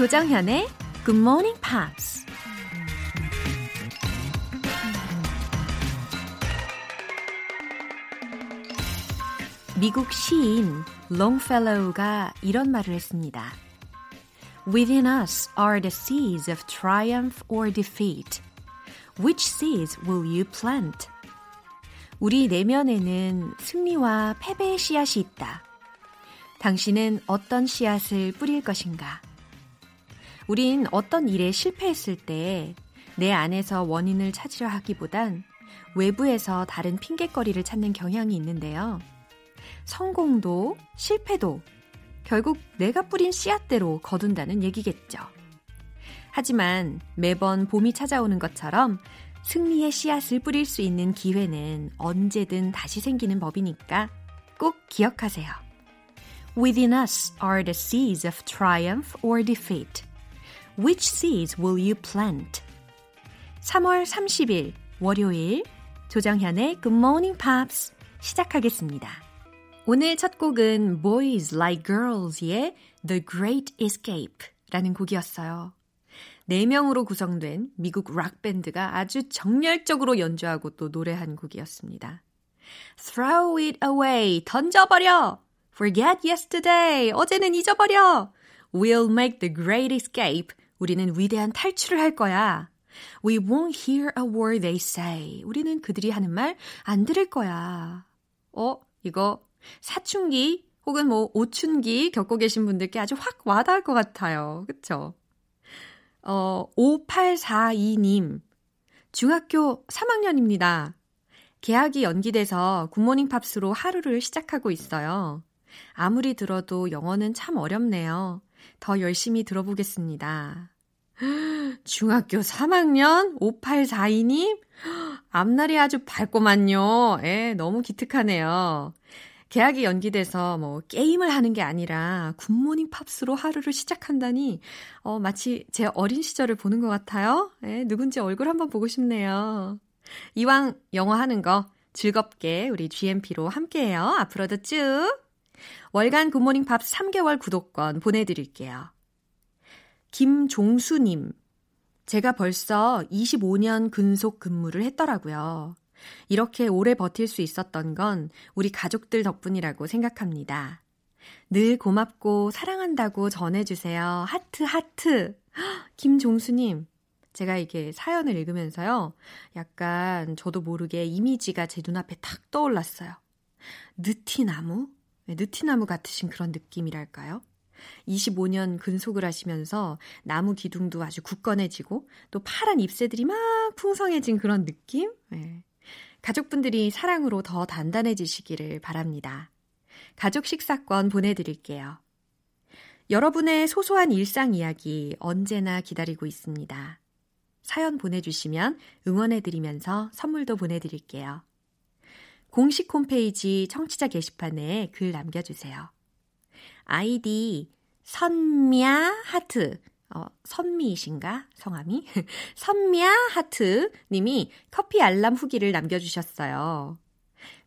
조정현의 Good Morning Pops. 미국 시인 롱펠로우가 이런 말을 했습니다. Within us are the seeds of triumph or defeat. Which seeds will you plant? 우리 내면에는 승리와 패배의 씨앗이 있다. 당신은 어떤 씨앗을 뿌릴 것인가? 우린 어떤 일에 실패했을 때 내 안에서 원인을 찾으려 하기보단 외부에서 다른 핑곗거리를 찾는 경향이 있는데요. 성공도 실패도 결국 내가 뿌린 씨앗대로 거둔다는 얘기겠죠. 하지만 매번 봄이 찾아오는 것처럼 승리의 씨앗을 뿌릴 수 있는 기회는 언제든 다시 생기는 법이니까 꼭 기억하세요. Within us are the seeds of triumph or defeat. Which seeds will you plant? 3월 30일 월요일 조정현의 Good Morning Pops 시작하겠습니다. 오늘 첫 곡은 Boys Like Girls의 The Great Escape 라는 곡이었어요. 4명으로 구성된 미국 락밴드가 아주 정열적으로 연주하고 또 노래한 곡이었습니다. Throw it away. 던져버려. Forget yesterday. 어제는 잊어버려. We'll make the great escape. 우리는 위대한 탈출을 할 거야. We won't hear a word they say. 우리는 그들이 하는 말 안 들을 거야. 어, 이거 사춘기 혹은 뭐 오춘기 겪고 계신 분들께 아주 확 와닿을 것 같아요. 그쵸? 어, 5842님. 중학교 3학년입니다. 개학이 연기돼서 굿모닝 팝스로 하루를 시작하고 있어요. 아무리 들어도 영어는 참 어렵네요. 더 열심히 들어보겠습니다. 중학교 3학년 5842님? 앞날이 아주 밝고만요. 예, 너무 기특하네요. 계약이 연기돼서 뭐 게임을 하는 게 아니라 굿모닝 팝스로 하루를 시작한다니 어, 마치 제 어린 시절을 보는 것 같아요. 예, 누군지 얼굴 한번 보고 싶네요. 이왕 영어 하는 거 즐겁게 우리 GMP로 함께해요. 앞으로도 쭉. 월간 굿모닝 팝스 3개월 구독권 보내드릴게요. 김종수님. 제가 벌써 25년 근속 근무를 했더라고요. 이렇게 오래 버틸 수 있었던 건 우리 가족들 덕분이라고 생각합니다. 늘 고맙고 사랑한다고 전해주세요. 하트, 하트. 김종수님, 제가 이게 사연을 읽으면서요. 약간 저도 모르게 이미지가 제 눈앞에 탁 떠올랐어요. 느티나무? 네, 느티나무 같으신 그런 느낌이랄까요? 25년 근속을 하시면서 나무 기둥도 아주 굳건해지고 또 파란 잎새들이 막 풍성해진 그런 느낌? 네. 가족분들이 사랑으로 더 단단해지시기를 바랍니다. 가족 식사권 보내드릴게요. 여러분의 소소한 일상 이야기 언제나 기다리고 있습니다. 사연 보내주시면 응원해드리면서 선물도 보내드릴게요. 공식 홈페이지 청취자 게시판에 글 남겨주세요. 아이디 선미야 하트 어, 선미이신가? 성함이? 선미야 하트 님이 커피 알람 후기를 남겨주셨어요.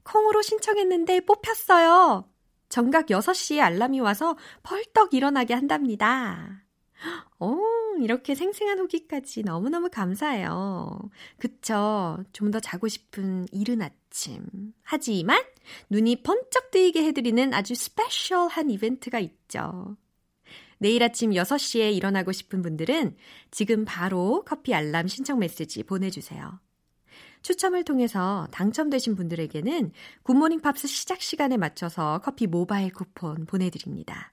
콩으로 신청했는데 뽑혔어요. 정각 6시에 알람이 와서 벌떡 일어나게 한답니다. 오, 이렇게 생생한 후기까지 너무너무 감사해요. 그쵸. 좀 더 자고 싶은 이른 아침. 하지만 눈이 번쩍 뜨이게 해드리는 아주 스페셜한 이벤트가 있죠. 내일 아침 6시에 일어나고 싶은 분들은 지금 바로 커피 알람 신청 메시지 보내주세요. 추첨을 통해서 당첨되신 분들에게는 굿모닝 팝스 시작 시간에 맞춰서 커피 모바일 쿠폰 보내드립니다.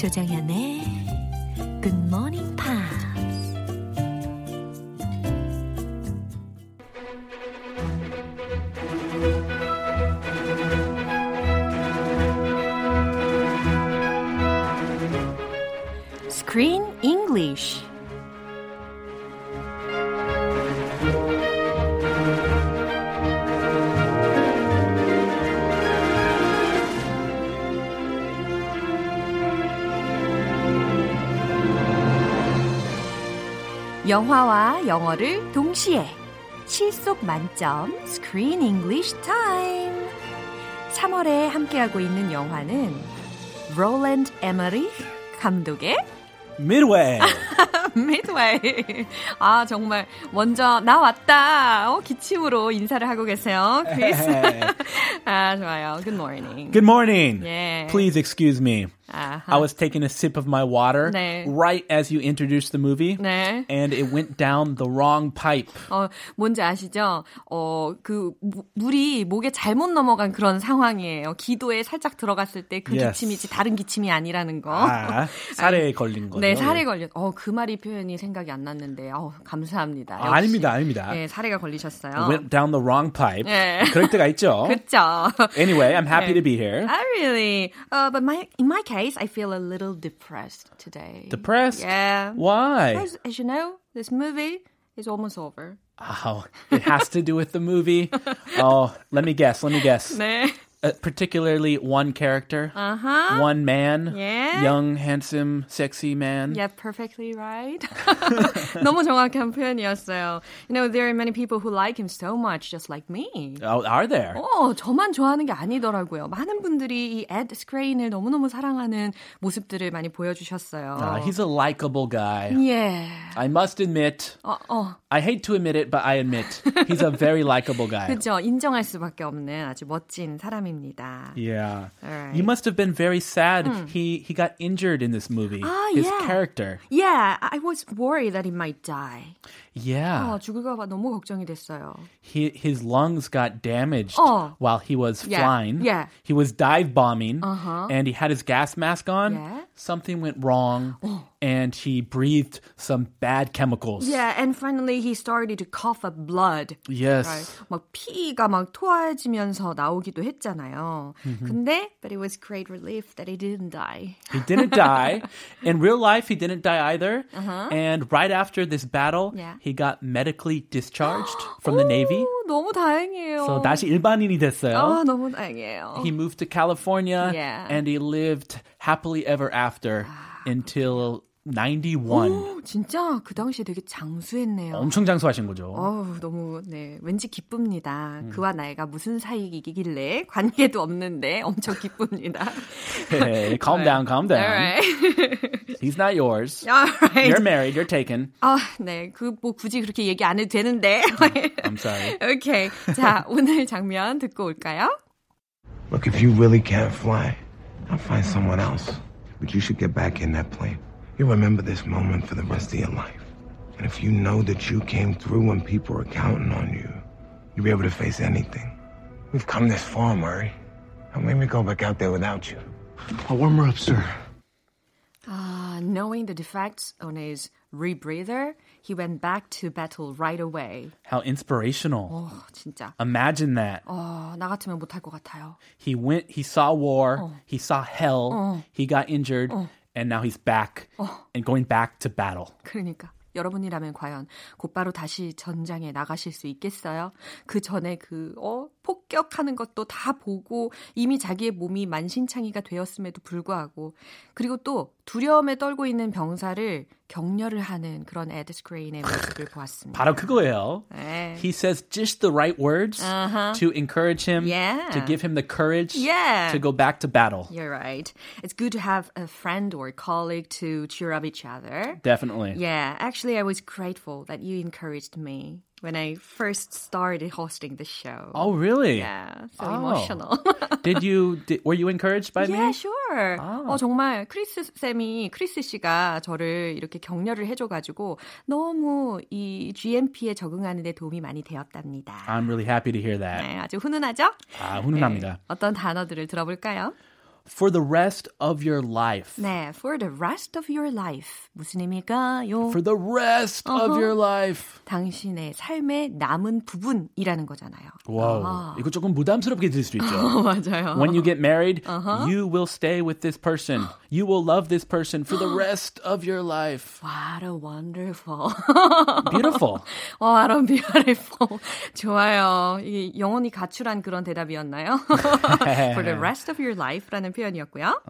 조정현의 굿모 영화와 영어를 동시에 실속 만점 Screen English Time. 3월에 함께하고 있는 영화는 Roland Emmerich 감독의 Midway. Midway. 아, 정말 먼저 나 왔다. 어, 기침으로 인사를 하고 계세요. 크리스. 아, 좋아요. Good morning. Good morning. Yeah. Please excuse me. 아하. I was taking a sip of my water 네. right as you introduced the movie. 네. And it went down the wrong pipe. 어, 뭔지 아시죠? 어, 그, 무- 물이 목에 잘못 넘어간 그런 상황이에요. 기도에 살짝 들어갔을 때그 Yes. 기침이지 다른 기침이 아니라는 거. 아, 살에 걸린 거죠. 네, 살에 걸렸. 어, 그 말이 표현이 생각이 안 났는데, 어, 감사합니다. 아. 아닙니다, 아닙니다. 네, 사례가 걸리셨어요. It went down the wrong pipe. 네. 그럴 때가 있죠. 그렇죠. Anyway, I'm happy 네. to be here. I really, uh, but my in my case, I feel a little depressed today. Depressed? Yeah. Why? As, as you know, this movie is almost over. Oh, it has to do with the movie. Oh, let me guess. Let me guess. 네. Uh, particularly one character, Uh-huh. one man, Yeah. young, handsome, sexy man. Yeah, perfectly right. 너무 정확한 표현이었어요. You know, there are many people who like him so much, just like me. Oh, are there? 어, 저만 좋아하는 게 아니더라고요. 많은 분들이 이 에드 스크레인을 너무너무 사랑하는 모습들을 많이 보여주셨어요. Uh, he's a likable guy. yeah. I must admit, 어, 어. I hate to admit it, but I admit he's a very likable guy. 그죠. 인정할 수밖에 없는 아주 멋진 사람 입니다. Yeah. Alright. You must have been very sad. He he got injured in this movie. Ah, His yeah. character. Yeah, I was worried that he might die. Yeah. 어, 죽을까 봐 너무 걱정이 됐어요. He, his lungs got damaged Oh. while he was Yeah, flying. yeah. He was dive bombing Uh-huh. and he had his gas mask on. Yeah. Oh. Something went wrong and he breathed some bad chemicals. Yeah, and finally he started to cough up blood. Yes. Right. 막 피가 막 토해지면서 나오기도 했잖아요. 근데 but it was great relief that he didn't die. He didn't die. In real life, he didn't die either. And right after this battle, Uh-huh. Yeah. he got medically discharged from the Navy. 오, 너무 다행이에요. So 다시 일반인이 됐어요. 아, 너무 다행이에요. He moved to California Yeah. and he lived happily ever after until 91. 오, 진짜 그 당시에 되게 장수했네요. 엄청 장수하신 거죠. 어우, 너무, 네, 왠지 기쁩니다. 그와 나이가 무슨 사이이길래 관계도 없는데 엄청 기쁩니다. Hey, calm down, calm down. Alright. He's not yours. Alright. You're married, you're taken. 아, 네. 그, 뭐, 굳이 그렇게 얘기 안 해도 되는데. I'm sorry. 오케이. 자, 오늘 장면 듣고 올까요? Look, if you really can't fly, I'll find someone else. But you should get back in that plane. You'll remember this moment for the rest of your life. And if you know that you came through when people were counting on you, you'll be able to face anything. We've come this far, Murray. How made me go back out there without you? I'll warm her up, sir. Uh, knowing the defects on his rebreather, he went back to battle right away. How inspirational. 어, 진짜. Imagine that. 어, 나 같으면 못할 것 같아요. He went, he saw war, he saw hell, he got injured, and now he's back and going back to battle. 그러니까. 여러분이라면 과연 곧바로 다시 전장에 나가실 수 있겠어요? 그 전에 그, 어, 폭격하는 것도 다 보고 이미 자기의 몸이 만신창이가 되었음에도 불구하고 그리고 또 두려움에 떨고 있는 병사를 격려를 하는 그런 에드 스크레인의 모습을 보았습니다. 바로 그거예요. 네. He says just the right words uh-huh. to encourage him, Yeah. to give him the courage Yeah. to go back to battle. You're right. It's good to have a friend or a colleague to cheer up each other. Definitely. Yeah, actually, I was grateful that you encouraged me when I first started hosting the show. Oh, really? Yeah, so Oh. emotional. Did you, did, were you encouraged by yeah, me? sure. 어, 정말 크리스 쌤이, 크리스 씨가 저를 이렇게 격려를 해줘가지고 너무 이 GMP에 적응하는 데 도움이 많이 되었답니다. I'm really happy to hear that. 네, 아주 훈훈하죠? 아, 훈훈합니다. 네, 어떤 단어들을 들어볼까요? For the rest of your life. 네, for the rest of your life. 무슨 의미일까요? For the rest of your life. 당신의 삶의 남은 부분이라는 거잖아요. 와우. 아. 이거 조금 부담스럽게 들릴 수 있죠. 맞아요. When you get married, you will stay with this person. You will love this person for the rest of your life. What a wonderful. Beautiful. What a beautiful. 좋아요. 이 영혼이 가출한 그런 대답이었나요? For the rest of your life라는 표현이었고요.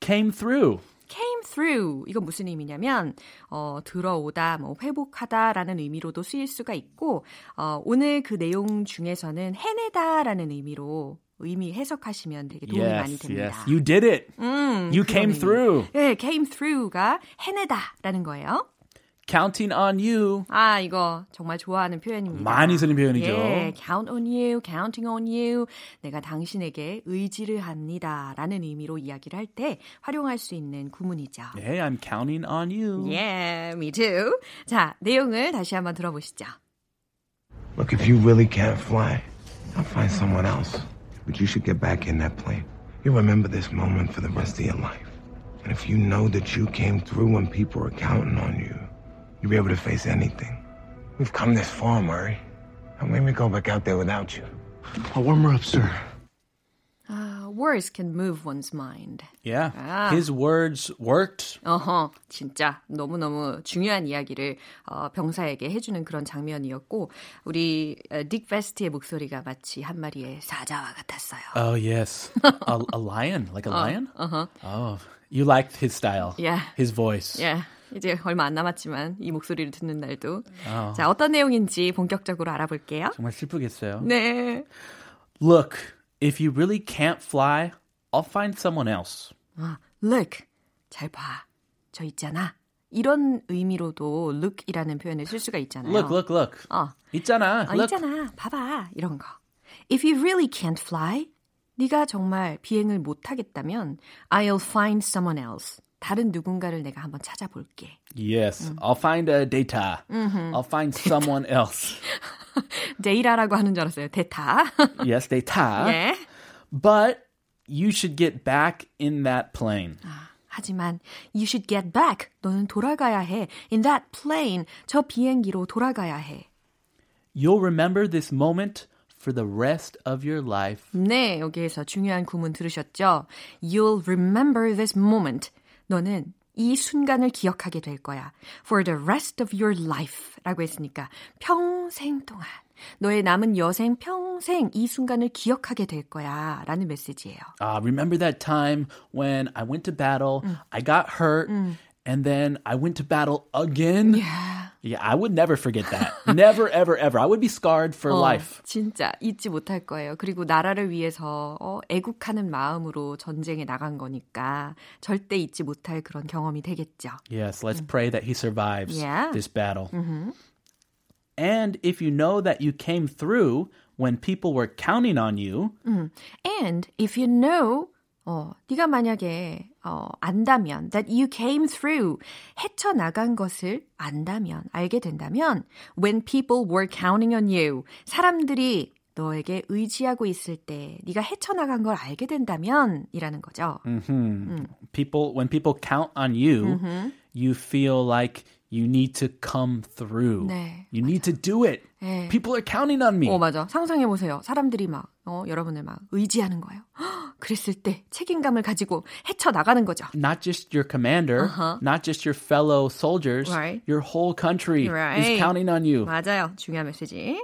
Came through. came through 이건 무슨 의미냐면 어, 들어오다, 뭐 회복하다라는 의미로도 쓰일 수가 있고 어, 오늘 그 내용 중에서는 해내다라는 의미로 의미 해석하시면 되게 도움이 많이 Yes, 됩니다. yes. You did it. 음, You came 의미. through. 네, came through가 해내다라는 거예요. Counting on you. 아, 이거 정말 좋아하는 표현입니다. 많이 쓰는 표현이죠. 예, count on you, counting on you. 내가 당신에게 의지를 합니다. 라는 의미로 이야기를 할 때 활용할 수 있는 구문이죠. Hey, I'm counting on you. Yeah, me too. 자, 내용을 다시 한번 들어보시죠. Look, if you really can't fly, I'll find someone else. But you should get back in that plane. You'll remember this moment for the rest of your life. And if you know that you came through when people were counting on you, you'll be able to face anything. We've come this far, Murray. Don't make me go back out there without you. I'll warm her up, sir. 아, words can move one's mind. Yeah. Ah. His words worked. 어허, 진짜 너무너무 중요한 이야기를 어, 병사에게 해주는 그런 장면이었고 우리 어, 딕 베스트의 목소리가 마치 한 마리의 사자와 같았어요. Oh, yes. a, a lion? Like a lion? Uh-huh. Oh, you liked his style. Yeah. His voice. 예, 이제 얼마 안 남았지만 이 목소리를 듣는 날도. 아. 자, 어떤 내용인지 본격적으로 알아볼게요. 정말 슬프겠어요. 네. Look, if you really can't fly, I'll find someone else. 아, look, 잘 봐. 저 있잖아. 이런 의미로도 look이라는 표현을 쓸 수가 있잖아요. Look, look, look. 어. 있잖아. 아, look. 있잖아. 봐봐. 이런 거. If you really can't fly, 네가 정말 비행을 못 하겠다면 I'll find someone else. 다른 누군가를 내가 한번 찾아볼게. Yes, I'll find a data. I'll find someone else. 데이라라고 하는 줄 알았어요. 데타. yes, data. 예. But you should get back in that plane. 하지만 you should get back. 너는 돌아가야 해. In that plane. 저 비행기로 돌아가야 해. You'll remember this moment for the rest of your life. 네, 여기에서 중요한 구문 들으셨죠? You'll remember this moment. 너는 이 순간을 기억하게 될 거야. For the rest of your life. 라고 했으니까 평생 동안. 너의 남은 여생 평생 이 순간을 기억하게 될 거야. 라는 메시지예요. Uh, remember that time when I went to battle, I got hurt, and then I went to battle again? Yeah. Yeah, I would never forget that. never, ever, ever. I would be scarred for 어, life. 진짜 잊지 못할 거예요. 그리고 나라를 위해서 어, 애국하는 마음으로 전쟁에 나간 거니까 절대 잊지 못할 그런 경험이 되겠죠. Yes, let's pray that he survives Yeah. this battle. And if you know that you came through when people were counting on you, And if you know, 어, 네가 만약에 어, 안다면 that you came through 헤쳐나간 것을 안다면 알게 된다면 when people were counting on you 사람들이 너에게 의지하고 있을 때 네가 헤쳐나간 걸 알게 된다면이라는 거죠. people when people count on you, you feel like you need to come through. 네, you need to do it. 네. People are counting on me. 어, 맞아. 상상해 보세요. 사람들이 막 어, 여러분을 막 의지하는 거예요. 헉, 그랬을 때 책임감을 가지고 헤쳐 나가는 거죠. Not just your commander, not just your fellow soldiers, Right. your whole country Right. is counting on you. 맞아요. 중요한 메시지.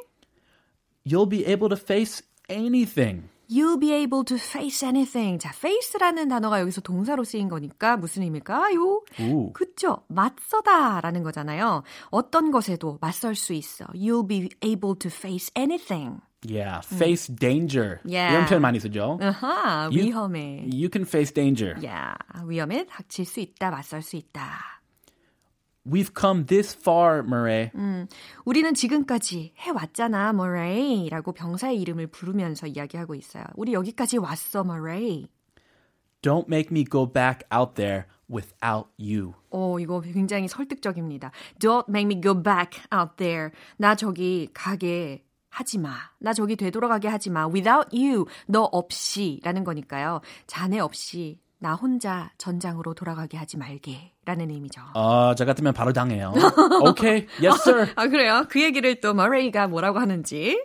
You'll be able to face anything. You'll be able to face anything. 자, face라는 단어가 여기서 동사로 쓰인 거니까 무슨 의미일까요? 오. 그쵸? 맞서다라는 거잖아요. 어떤 것에도 맞설 수 있어. You'll be able to face anything. Yeah, face danger. Yeah. 이런 표현 많이 쓰죠. 아하, You- 위험해. You can face danger. 야, 위험에 닥칠 수 있다, 맞설 수 있다. We've come this far, Murray. 우리는 지금까지 해왔잖아, 머레이. 라고 병사의 이름을 부르면서 이야기하고 있어요. 우리 여기까지 왔어, 머레이. Don't make me go back out there without you. 오, 이거 굉장히 설득적입니다. Don't make me go back out there. 나 저기 가게 하지 마. 나 저기 되돌아가게 하지 마. Without you. 너 없이. 라는 거니까요. 자네 없이 나 혼자 전장으로 돌아가게 하지 말게. 라는 의미죠. 어, 저 같으면 바로 당해요. okay, yes sir. 아, 그래요? 그 얘기를 또 머레이가 뭐라고 하는지.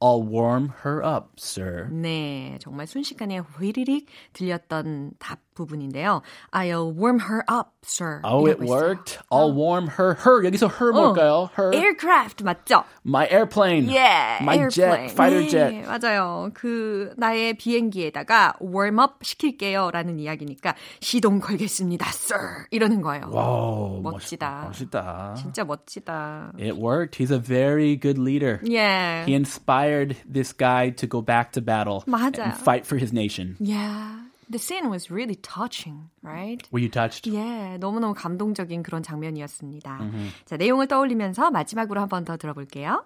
I'll warm her up, sir. 네, 정말 순식간에 휘리릭 들렸던 답 부분인데요. I'll warm her up, sir. Oh, it worked. I'll warm her. Her 여기서 her 뭘까요? Her. Aircraft 맞죠? My airplane. Yeah, My airplane. jet, fighter 네, jet. 맞아요. 그 나의 비행기에다가 warm up 시킬게요라는 이야기니까 시동 걸겠습니다, sir. 이러는 거예요. 와우, 멋지다. 멋있다. 진짜 멋지다. It worked. He's a very good leader. Yeah. He inspired this guy to go back to battle 맞아요. and fight for his nation. Yeah. The scene was really touching, right? Were you touched? 예, 너무너무 감동적인 그런 장면이었습니다. 자, 내용을 떠올리면서 마지막으로 한 번 더 들어볼게요.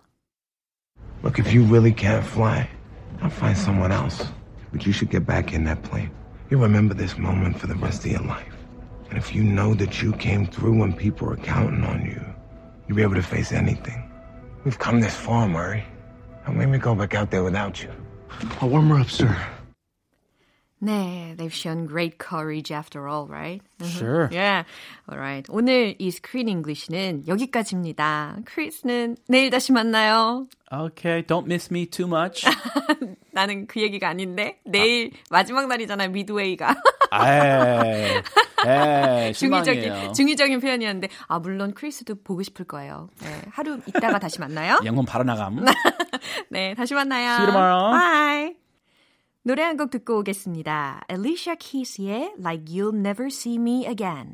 Look, if you really can't fly, I'll find someone else. But you should get back in that plane. You'll remember this moment for the rest of your life. And if you know that you came through when people were counting on you, you'll be able to face anything. We've come this far, Murray. Don't make me go back out there without you. I'll warm her up, sir. 네, they've shown great courage after all, right? Sure. Yeah. Alright. 오늘 이 screen English는 여기까지입니다. 크리스는 내일 다시 만나요. Okay, don't miss me too much. 나는 그 얘기가 아닌데 내일 마지막 날이잖아요, 미드웨이가. 에이, 에이, 중의적인. 중의적인 표현이었는데 아 물론 크리스도 보고 싶을 거예요. 네, 하루 있다가 다시 만나요. 영혼 바로 나감. 네, 다시 만나요. See you tomorrow. Bye. 노래 한 곡 듣고 오겠습니다. Alicia Keys의 Like You'll Never See Me Again.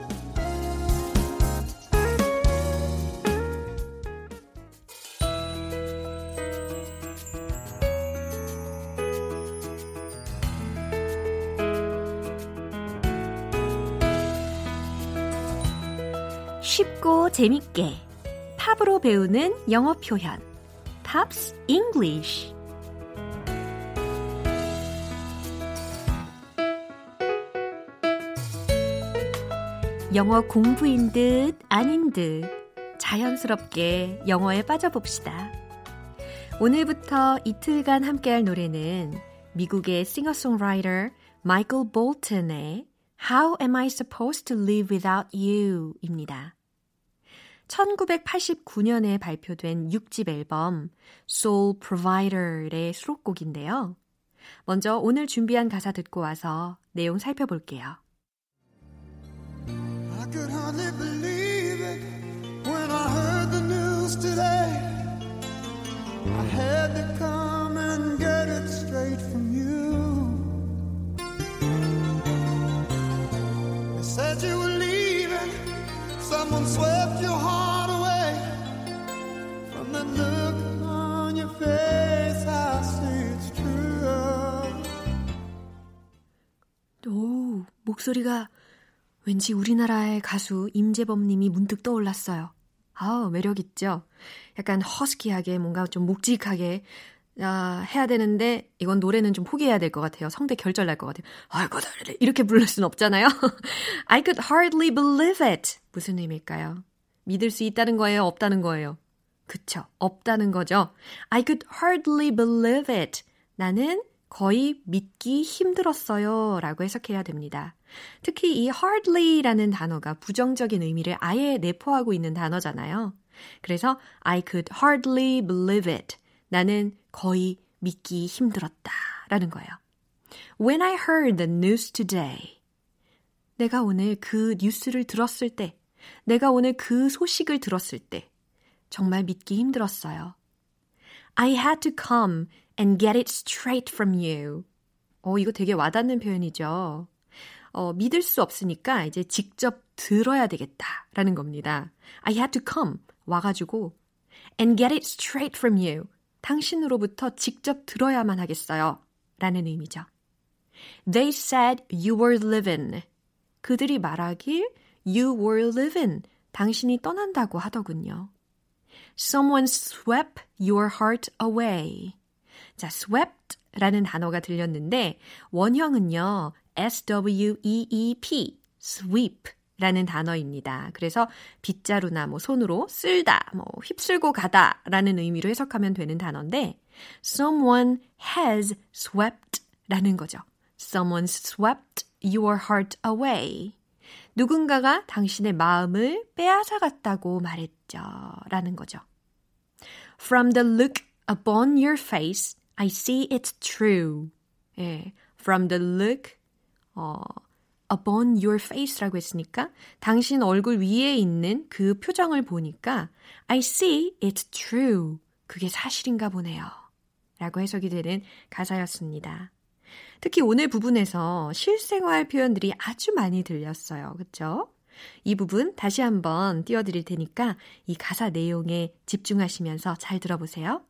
재밌게 팝으로 배우는 영어 표현 Pops English 영어 공부인 듯 아닌 듯 자연스럽게 영어에 빠져봅시다. 오늘부터 이틀간 함께할 노래는 미국의 싱어송라이터 마이클 볼튼의 How Am I Supposed to Live Without You? 입니다. 1989년에 발표된 6집 앨범 Soul Provider의 수록곡인데요. 먼저 오늘 준비한 가사 듣고 와서 내용 살펴볼게요. I could hardly believe it when I heard the news today. I had to come and get it straight from you. They said you were someone swept your heart away. From the look on your face, I see it's true. 오, 목소리가 왠지 우리나라의 가수 임재범 님이 문득 떠올랐어요. 아우, 매력있죠? 약간 허스키하게, 뭔가 좀 묵직하게, 아, 해야 되는데, 이건 노래는 좀 포기해야 될 것 같아요. 성대 결절 날 것 같아요. 아이고, 이렇게 부를 순 없잖아요. I could hardly believe it. 무슨 의미일까요? 믿을 수 있다는 거예요? 없다는 거예요? 그쵸. 없다는 거죠. I could hardly believe it. 나는 거의 믿기 힘들었어요. 라고 해석해야 됩니다. 특히 이 hardly라는 단어가 부정적인 의미를 아예 내포하고 있는 단어잖아요. 그래서 I could hardly believe it. 나는 거의 믿기 힘들었다. 라는 거예요. When I heard the news today. 내가 오늘 그 뉴스를 들었을 때, 내가 오늘 그 소식을 들었을 때, 정말 믿기 힘들었어요. I had to come and get it straight from you. 어, 이거 되게 와닿는 표현이죠. 어, 믿을 수 없으니까 이제 직접 들어야 되겠다라는 겁니다. I had to come. 와가지고 and get it straight from you. 당신으로부터 직접 들어야만 하겠어요. 라는 의미죠. They said you were living. 그들이 말하길 you were living. 당신이 떠난다고 하더군요. Someone swept your heart away. 자, swept 라는 단어가 들렸는데 원형은요. S-W-E-E-P, sweep 라는 단어입니다. 그래서 빗자루나 뭐 손으로 쓸다, 뭐 휩쓸고 가다 라는 의미로 해석하면 되는 단어인데 someone has swept 라는 거죠. Someone swept your heart away. 누군가가 당신의 마음을 빼앗아 갔다고 말했죠. 라는 거죠. From the look upon your face, I see it's true. 예, from the look 어, upon your face라고 했으니까 당신 얼굴 위에 있는 그 표정을 보니까 I see it's true. 그게 사실인가 보네요. 라고 해석이 되는 가사였습니다. 특히 오늘 부분에서 실생활 표현들이 아주 많이 들렸어요. 그쵸? 이 부분 다시 한번 띄워드릴 테니까 이 가사 내용에 집중하시면서 잘 들어보세요.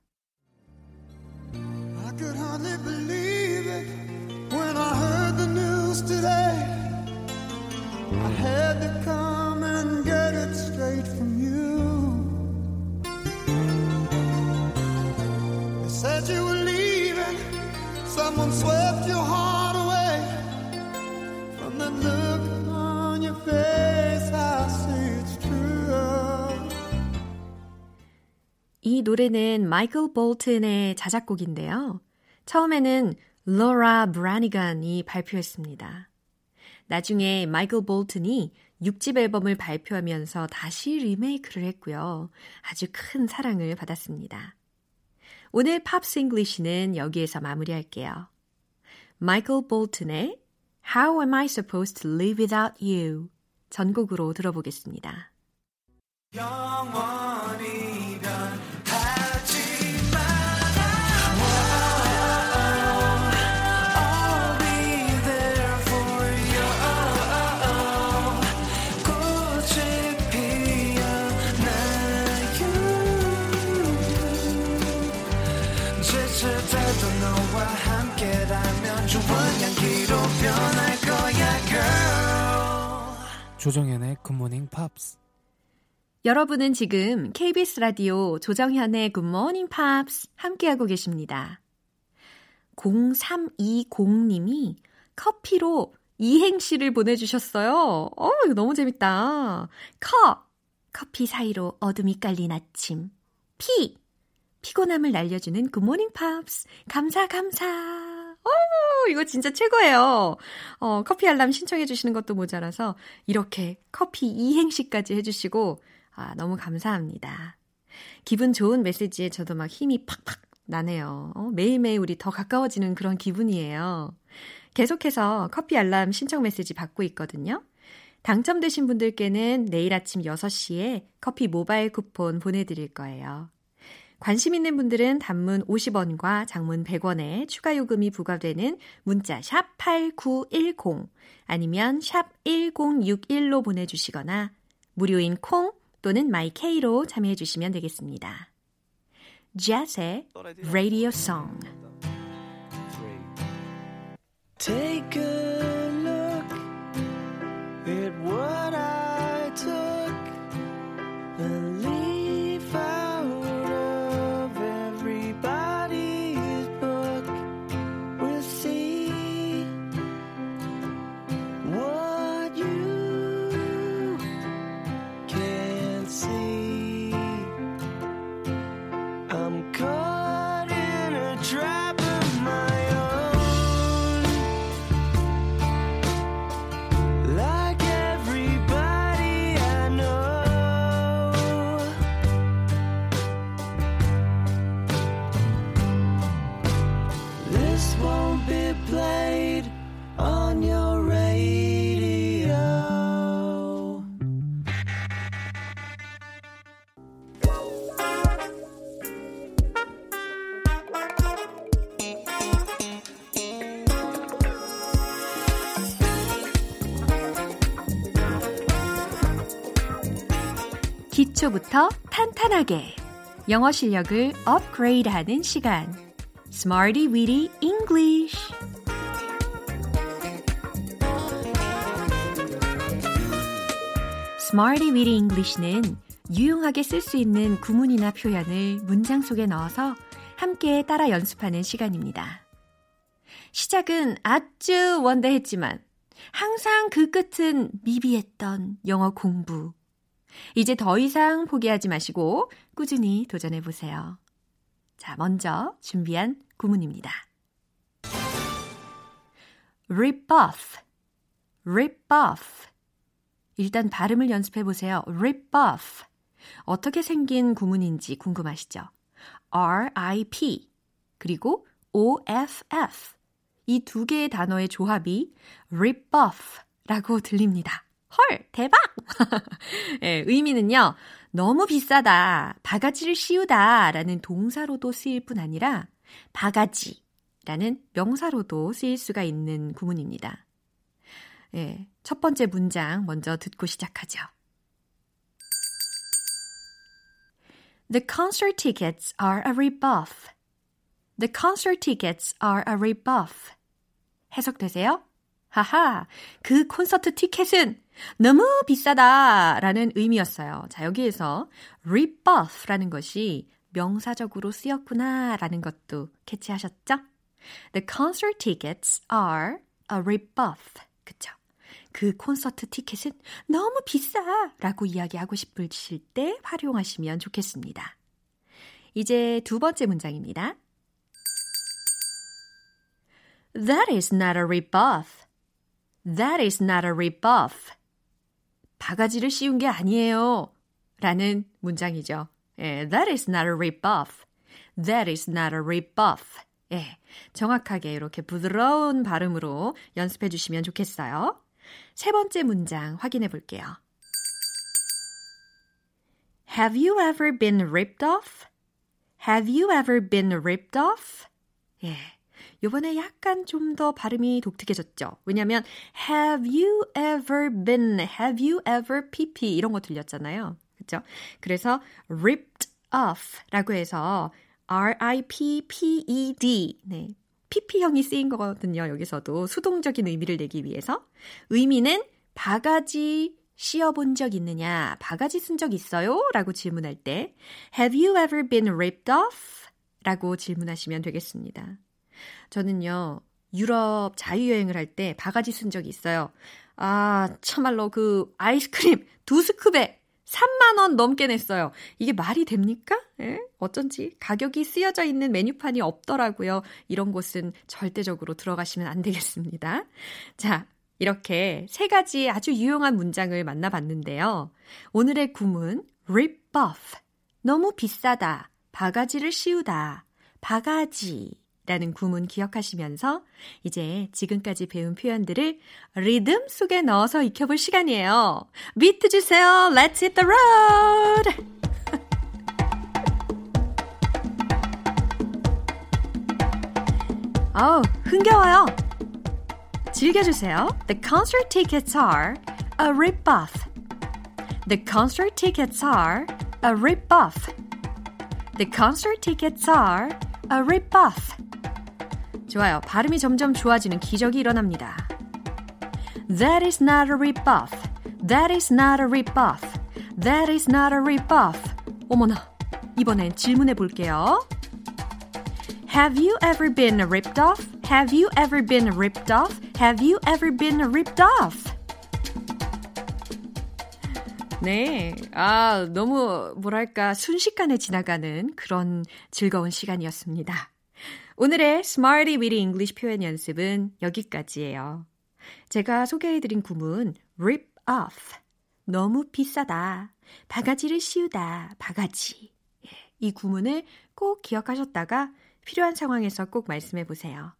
I could hardly believe it when I heard the news today. I had to come and get it straight from you. They said you were leaving. Someone swept your heart away. From the look on your face, I see it's true. 이 노래는 마이클 볼튼의 자작곡인데요. 처음에는 로라 브라니간이 발표했습니다. 나중에 마이클 볼튼이 6집 앨범을 발표하면서 다시 리메이크를 했고요. 아주 큰 사랑을 받았습니다. 오늘 Pops English는 여기에서 마무리할게요. 마이클 볼튼의 How am I supposed to live without you? 전곡으로 들어보겠습니다. 영원히 너와 함께라면 좋은 향기로 변할 거야, girl. 조정현의 굿모닝 팝스. 여러분은 지금 KBS 라디오 조정현의 Good Morning Pops 함께하고 계십니다. 0320님이 커피로 이행시를 보내주셨어요. 어, 이거 너무 재밌다. 커, 커피 사이로 어둠이 깔린 아침. 피, 피곤함을 날려주는 Morning Pops. 감사, 감사. 오, 이거 진짜 최고예요. 어, 커피 알람 신청해 주시는 것도 모자라서 이렇게 커피 이행시까지 해주시고 아, 너무 감사합니다. 기분 좋은 메시지에 저도 막 힘이 팍팍 나네요. 어, 매일매일 우리 더 가까워지는 그런 기분이에요. 계속해서 커피 알람 신청 메시지 받고 있거든요. 당첨되신 분들께는 내일 아침 6시에 커피 모바일 쿠폰 보내드릴 거예요. 관심 있는 분들은 단문 50원과 장문 100원에 추가 요금이 부과되는 문자 샵 8910 아니면 샵 1061로 보내주시거나 무료인 콩 또는 마이케이로 참여해 주시면 되겠습니다. 자스의 Radio Song Take a look at what 기초부터 탄탄하게 영어 실력을 업그레이드하는 시간 Smarty Weedy English Smarty Weedy English는 유용하게 쓸 수 있는 구문이나 표현을 문장 속에 넣어서 함께 따라 연습하는 시간입니다. 시작은 아주 원대했지만 항상 그 끝은 미비했던 영어 공부. 이제 더 이상 포기하지 마시고 꾸준히 도전해 보세요. 자, 먼저 준비한 구문입니다. rebuff, rebuff. 일단 발음을 연습해 보세요. rebuff. 어떻게 생긴 구문인지 궁금하시죠? R-I-P 그리고 O-F-F 이 두 개의 단어의 조합이 rebuff라고 들립니다. 헐, 대박! 네, 의미는요, 너무 비싸다, 바가지를 씌우다 라는 동사로도 쓰일 뿐 아니라 바가지 라는 명사로도 쓰일 수가 있는 구문입니다. 네, 첫 번째 문장 먼저 듣고 시작하죠. The concert tickets are a rebuff. The concert tickets are a rebuff. 해석되세요? 하하, 그 콘서트 티켓은 너무 비싸다 라는 의미였어요. 자, 여기에서 rebuff라는 것이 명사적으로 쓰였구나 라는 것도 캐치하셨죠? The concert tickets are a rebuff. 그쵸? 그 콘서트 티켓은 너무 비싸! 라고 이야기하고 싶으실 때 활용하시면 좋겠습니다. 이제 두 번째 문장입니다. That is not a rebuff. That is not a rebuff. 바가지를 씌운 게 아니에요. 라는 문장이죠. 예, that is not a rebuff. That is not a rebuff. 예, 정확하게 이렇게 부드러운 발음으로 연습해 주시면 좋겠어요. 세 번째 문장 확인해 볼게요. Have you ever been ripped off? Have you ever been ripped off? 예. 요번에 약간 좀 더 발음이 독특해졌죠. 왜냐면 have you ever been, have you ever pp 이런 거 들렸잖아요. 그렇죠? 그래서 ripped off라고 해서 R-I-P-P-E-D 네. PP형이 쓰인 거거든요. 여기서도 수동적인 의미를 내기 위해서. 의미는 바가지 씌어본 적 있느냐? 바가지 쓴 적 있어요? 라고 질문할 때 Have you ever been ripped off? 라고 질문하시면 되겠습니다. 저는요, 유럽 자유여행을 할 때 바가지 쓴 적이 있어요. 아, 참말로 그 아이스크림 두 스쿱에 3만원 넘게 냈어요. 이게 말이 됩니까? 예? 어쩐지 가격이 쓰여져 있는 메뉴판이 없더라고요. 이런 곳은 절대적으로 들어가시면 안 되겠습니다. 자, 이렇게 세 가지 아주 유용한 문장을 만나봤는데요. 오늘의 구문, rip off. 너무 비싸다. 바가지를 씌우다. 바가지. 라는 구문 기억하시면서 이제 지금까지 배운 표현들을 리듬 속에 넣어서 익혀볼 시간이에요. 비트 주세요. Let's hit the road! 어우, 흥겨워요. 즐겨주세요. The concert tickets are a rip-off. The concert tickets are a rip-off. The concert tickets are a rip-off. 좋아요. 발음이 점점 좋아지는 기적이 일어납니다. That is not a rip-off. That is not a rip-off. That is not a rip-off. 어머나. 이번엔 질문해 볼게요. Have you ever been ripped off? Have you ever been ripped off? Have you ever been ripped off? 네. 아, 너무, 뭐랄까, 순식간에 지나가는 그런 즐거운 시간이었습니다. 오늘의 Smarty Weedy English 표현 연습은 여기까지예요. 제가 소개해드린 구문 rip off. 너무 비싸다. 바가지를 씌우다. 바가지. 예, 이 구문을 꼭 기억하셨다가 필요한 상황에서 꼭 말씀해 보세요.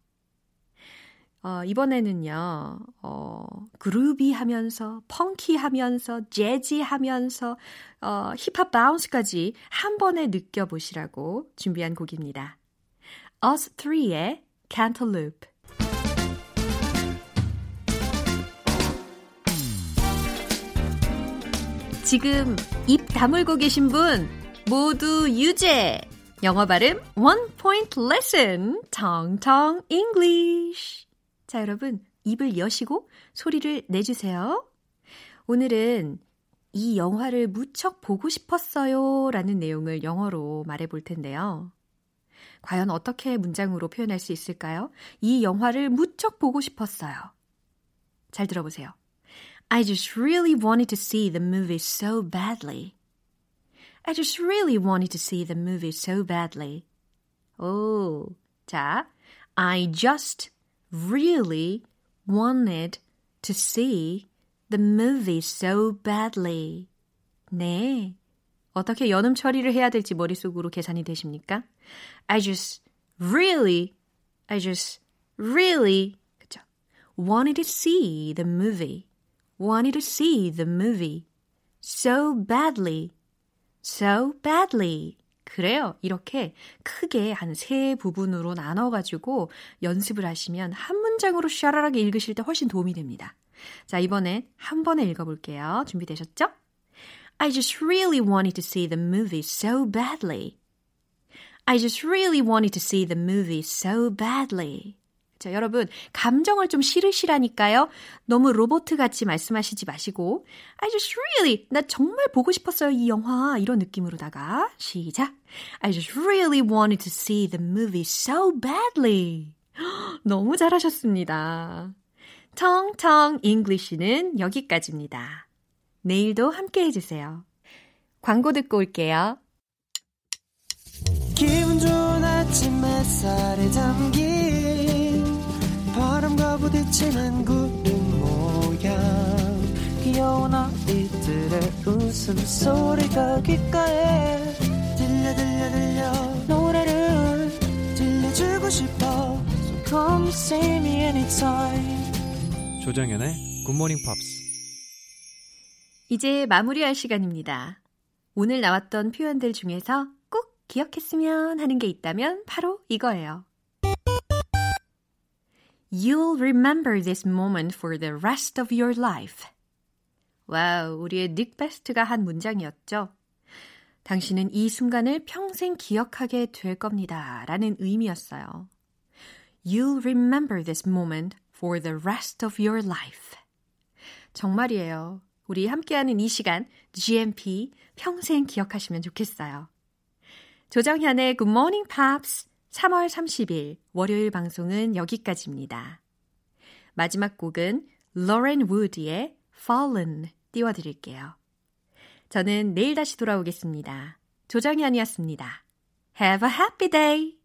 어, 이번에는요, 어, 그루비 하면서, 펑키 하면서, 재지 하면서, 어, 힙합 바운스까지 한 번에 느껴보시라고 준비한 곡입니다. Us 3의 Cantaloupe. 지금 입 다물고 계신 분 모두 유죄. 영어 발음 One Point Lesson 텅텅 English. 자, 여러분 입을 여시고 소리를 내주세요. 오늘은 이 영화를 무척 보고 싶었어요 라는 내용을 영어로 말해 볼 텐데요. 과연 어떻게 문장으로 표현할 수 있을까요? 이 영화를 무척 보고 싶었어요. 잘 들어보세요. I just really wanted to see the movie so badly. I just really wanted to see the movie so badly. 오, 자, I just really wanted to see the movie so badly. 네. 어떻게 연음 처리를 해야 될지 머릿속으로 계산이 되십니까? I just really, I just really, 그쵸? wanted to see the movie. wanted to see the movie. so badly. so badly. 그래요. 이렇게 크게 한 세 부분으로 나눠가지고 연습을 하시면 한 문장으로 샤라라게 읽으실 때 훨씬 도움이 됩니다. 자, 이번엔 한 번에 읽어볼게요. 준비되셨죠? I just really wanted to see the movie so badly. I just really wanted to see the movie so badly. 자, 여러분, 감정을 좀 실으시라니까요. 너무 로봇 같이 말씀하시지 마시고, I just really, 나 정말 보고 싶었어요, 이 영화. 이런 느낌으로다가, 시작. I just really wanted to see the movie so badly. 너무 잘하셨습니다. 텅텅 English는 여기까지입니다. 내일도 함께 해주세요. 광고 듣고 올게요. 부딪히는 구름 모양 귀여운 아이들의 웃음소리가 귓가에 들려 들려 들려 노래를 들려주고 싶어 So come see me anytime 조정연의 굿모닝 팝스. 이제 마무리할 시간입니다. 오늘 나왔던 표현들 중에서 꼭 기억했으면 하는 게 있다면 바로 이거예요. You'll remember this moment for the rest of your life. 와우, 우리의 닉 베스트가 한 문장이었죠. 당신은 이 순간을 평생 기억하게 될 겁니다. 라는 의미였어요. You'll remember this moment for the rest of your life. 정말이에요. 우리 함께하는 이 시간, GMP 평생 기억하시면 좋겠어요. 조정현의 Good Morning Pops 3월 30일 월요일 방송은 여기까지입니다. 마지막 곡은 Lauren Wood의 Fallen 띄워드릴게요. 저는 내일 다시 돌아오겠습니다. 조정현이었습니다. Have a happy day!